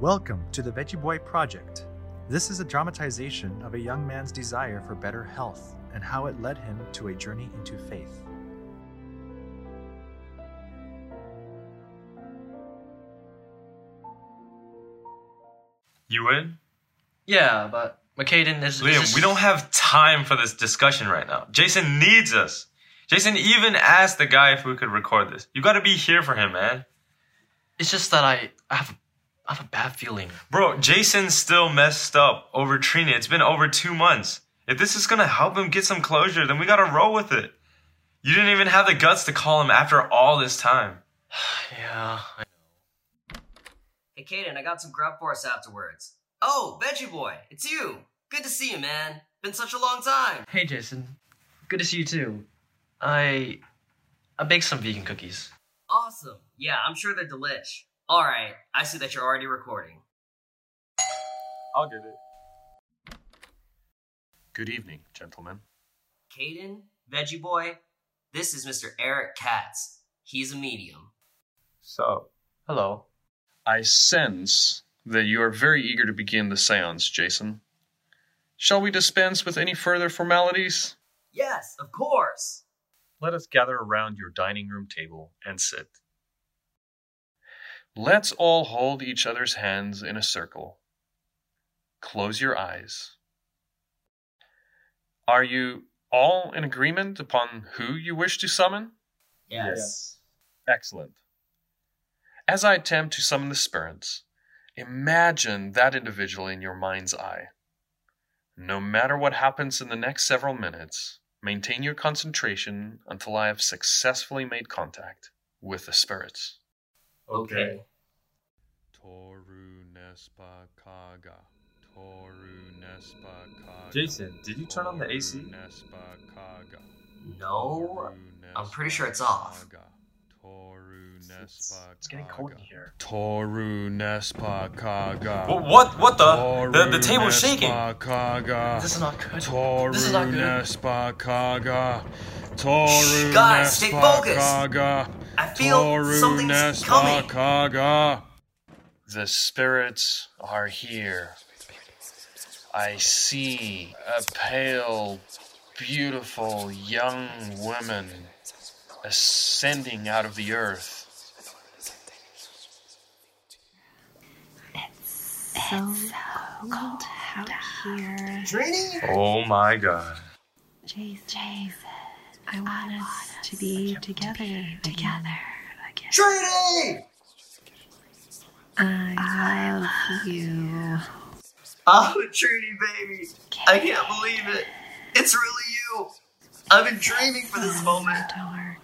Welcome to the Veggie Boy Project. This is a dramatization of a young man's desire for better health and how it led him to a journey into faith. You in? Yeah, but McCaden is. is Liam, this- we don't have time for this discussion right now. Jason needs us. Jason even asked the guy if we could record this. You gotta be here for him, man. It's just that I, I have, I have a bad feeling. Bro, Jason's still messed up over Trina. It's been over two months. If this is gonna help him get some closure, then we gotta roll with it. You didn't even have the guts to call him after all this time. Yeah. I- know. Hey, Caden, I got some grub for us afterwards. Oh, Veggie Boy, it's you. Good to see you, man. Been such a long time. Hey, Jason. Good to see you too. I, I baked some vegan cookies. Awesome. Yeah, I'm sure they're delish. All right, I see that you're already recording. I'll get it. Good evening, gentlemen. Caden, Veggie Boy, this is Mr. Eric Katz. He's a medium. So, Hello. I sense that you are very eager to begin the seance, Jason. Shall we dispense with any further formalities? Yes, of course. Let us gather around your dining room table and sit. Let's all hold each other's hands in a circle. Close your eyes. Are you all in agreement upon who you wish to summon? Yes. Excellent. As I attempt to summon the spirits, imagine that individual in your mind's eye. No matter what happens in the next several minutes, maintain your concentration until I have successfully made contact with the spirits. Okay. Toru Nespa Kaga. Toru Nespa Kaga. Jason, did you turn on the AC? Nespa Kaga. No, I'm pretty sure it's off. Toru Nespa It's getting cold in here. Toru Nespa Kaga. What? What the? The, the table's shaking. Kaga. This is not good. Toru This is not good. Nespa Kaga. Toru Guys, stay focused. Kaga. I feel Toru something's Nespa coming. Kaga. The spirits are here. I see a pale, beautiful young woman ascending out of the earth. so cold out here. Trini? Oh my god. Jason, I want us to be together, together again. Trini! I love you. Oh, Trini, baby. I can't believe it. It's really you. I've been dreaming for this moment.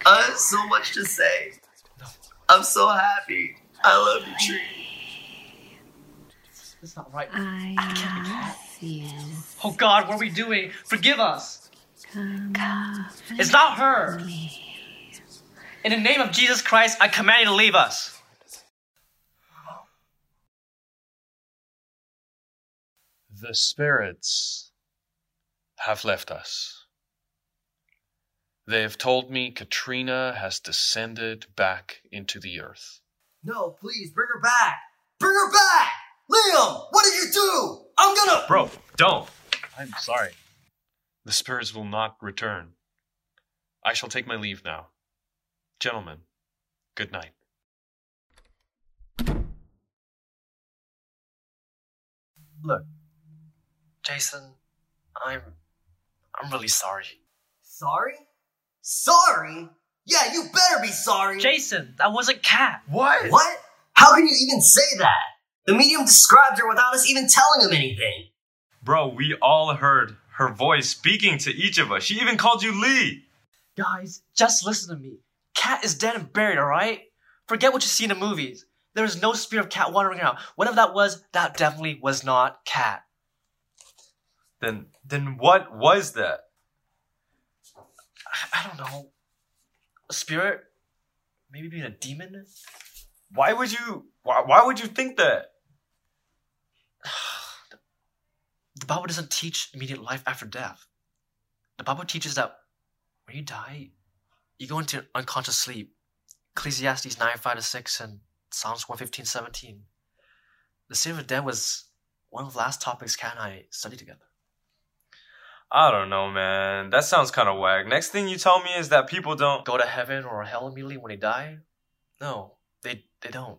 I have so much to say. I'm so happy. I love you, Trini. This is not right. I miss you. Oh God, what are we doing? Forgive us. Come It's not her. In the name of Jesus Christ, I command you to leave us. The spirits have left us. They have told me Katrina has descended back into the earth. No, please, bring her back. Bring her back! Liam, what did you do? I'm gonna. Bro, don't. I'm sorry. The spirits will not return. I shall take my leave now. Gentlemen, good night. Look, Jason, I'm, I'm really sorry. Sorry? Sorry? Yeah, you better be sorry. Jason, that wasn't Cat. What? What? How can you even say that? The medium described her without us even telling him anything. Bro, we all heard her voice speaking to each of us. She even called you Lee. Guys, just listen to me. Cat is dead and buried, alright? Forget what you see in the movies. There is no spirit of Cat wandering around. Whatever that was, that definitely was not Cat. Then, then what was that? I, I don't know. A spirit? Maybe being a demon? Why would you? Why, why would you think that? The Bible doesn't teach immediate life after death. The Bible teaches that when you die, you go into unconscious sleep. Ecclesiastes 9 5 to 6 and Psalms 115 17. the State of the Dead was one of the last topics Kat and I studied together. I don't know, man. That sounds kind of whack. Next thing you tell me is that people don't. Go to heaven or hell immediately when they die? No, they they don't.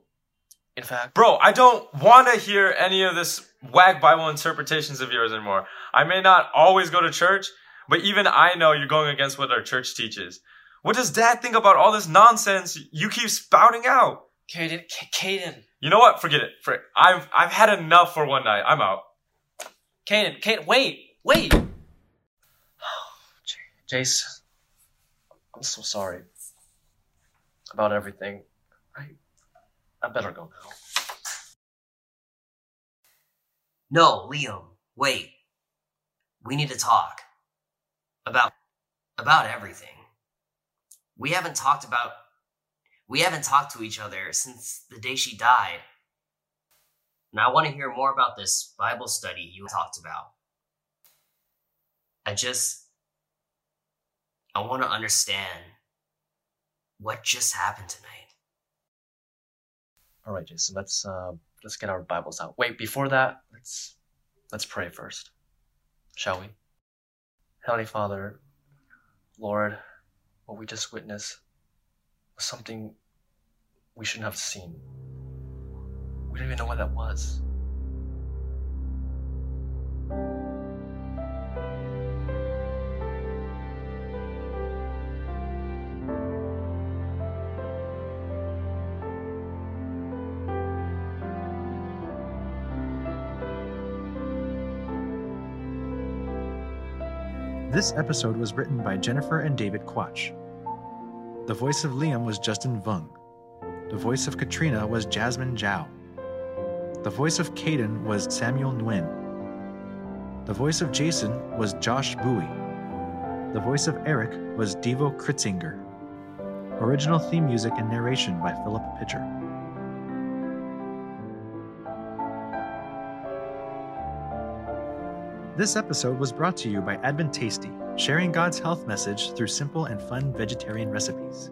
In fact, Bro, I don't want to hear any of this whack Bible interpretations of yours anymore. I may not always go to church, but even I know you're going against what our church teaches. What does dad think about all this nonsense you keep spouting out? Caden, Ca- Caden, You know what? Forget it. I've I've had enough for one night. I'm out. Caden, Caden, wait, wait. Jace, I'm so sorry about everything. I, I better go now. No, Liam, wait. We need to talk. About about everything. We haven't talked about we haven't talked to each other since the day she died. And I want to hear more about this Bible study you talked about. I just I want to understand what just happened tonight. All right, Jason. Let's uh, let's get our Bibles out. Wait, before that, let's let's pray first, shall we? Heavenly Father, Lord, what we just witnessed was something we shouldn't have seen. We don't even know what that was. This episode was written by Jennifer and David Quach. The voice of Liam was Justin Vung. The voice of Katrina was Jasmine Zhao. The voice of Caden was Samuel Nguyen. The voice of Jason was Josh Bowie. The voice of Eric was Devo Kritzinger. Original theme music and narration by Philip Pitcher. This episode was brought to you by Advent Tasty, sharing God's health message through simple and fun vegetarian recipes.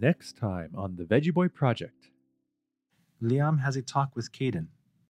Next time on the Veggie Boy Project, Liam has a talk with Caden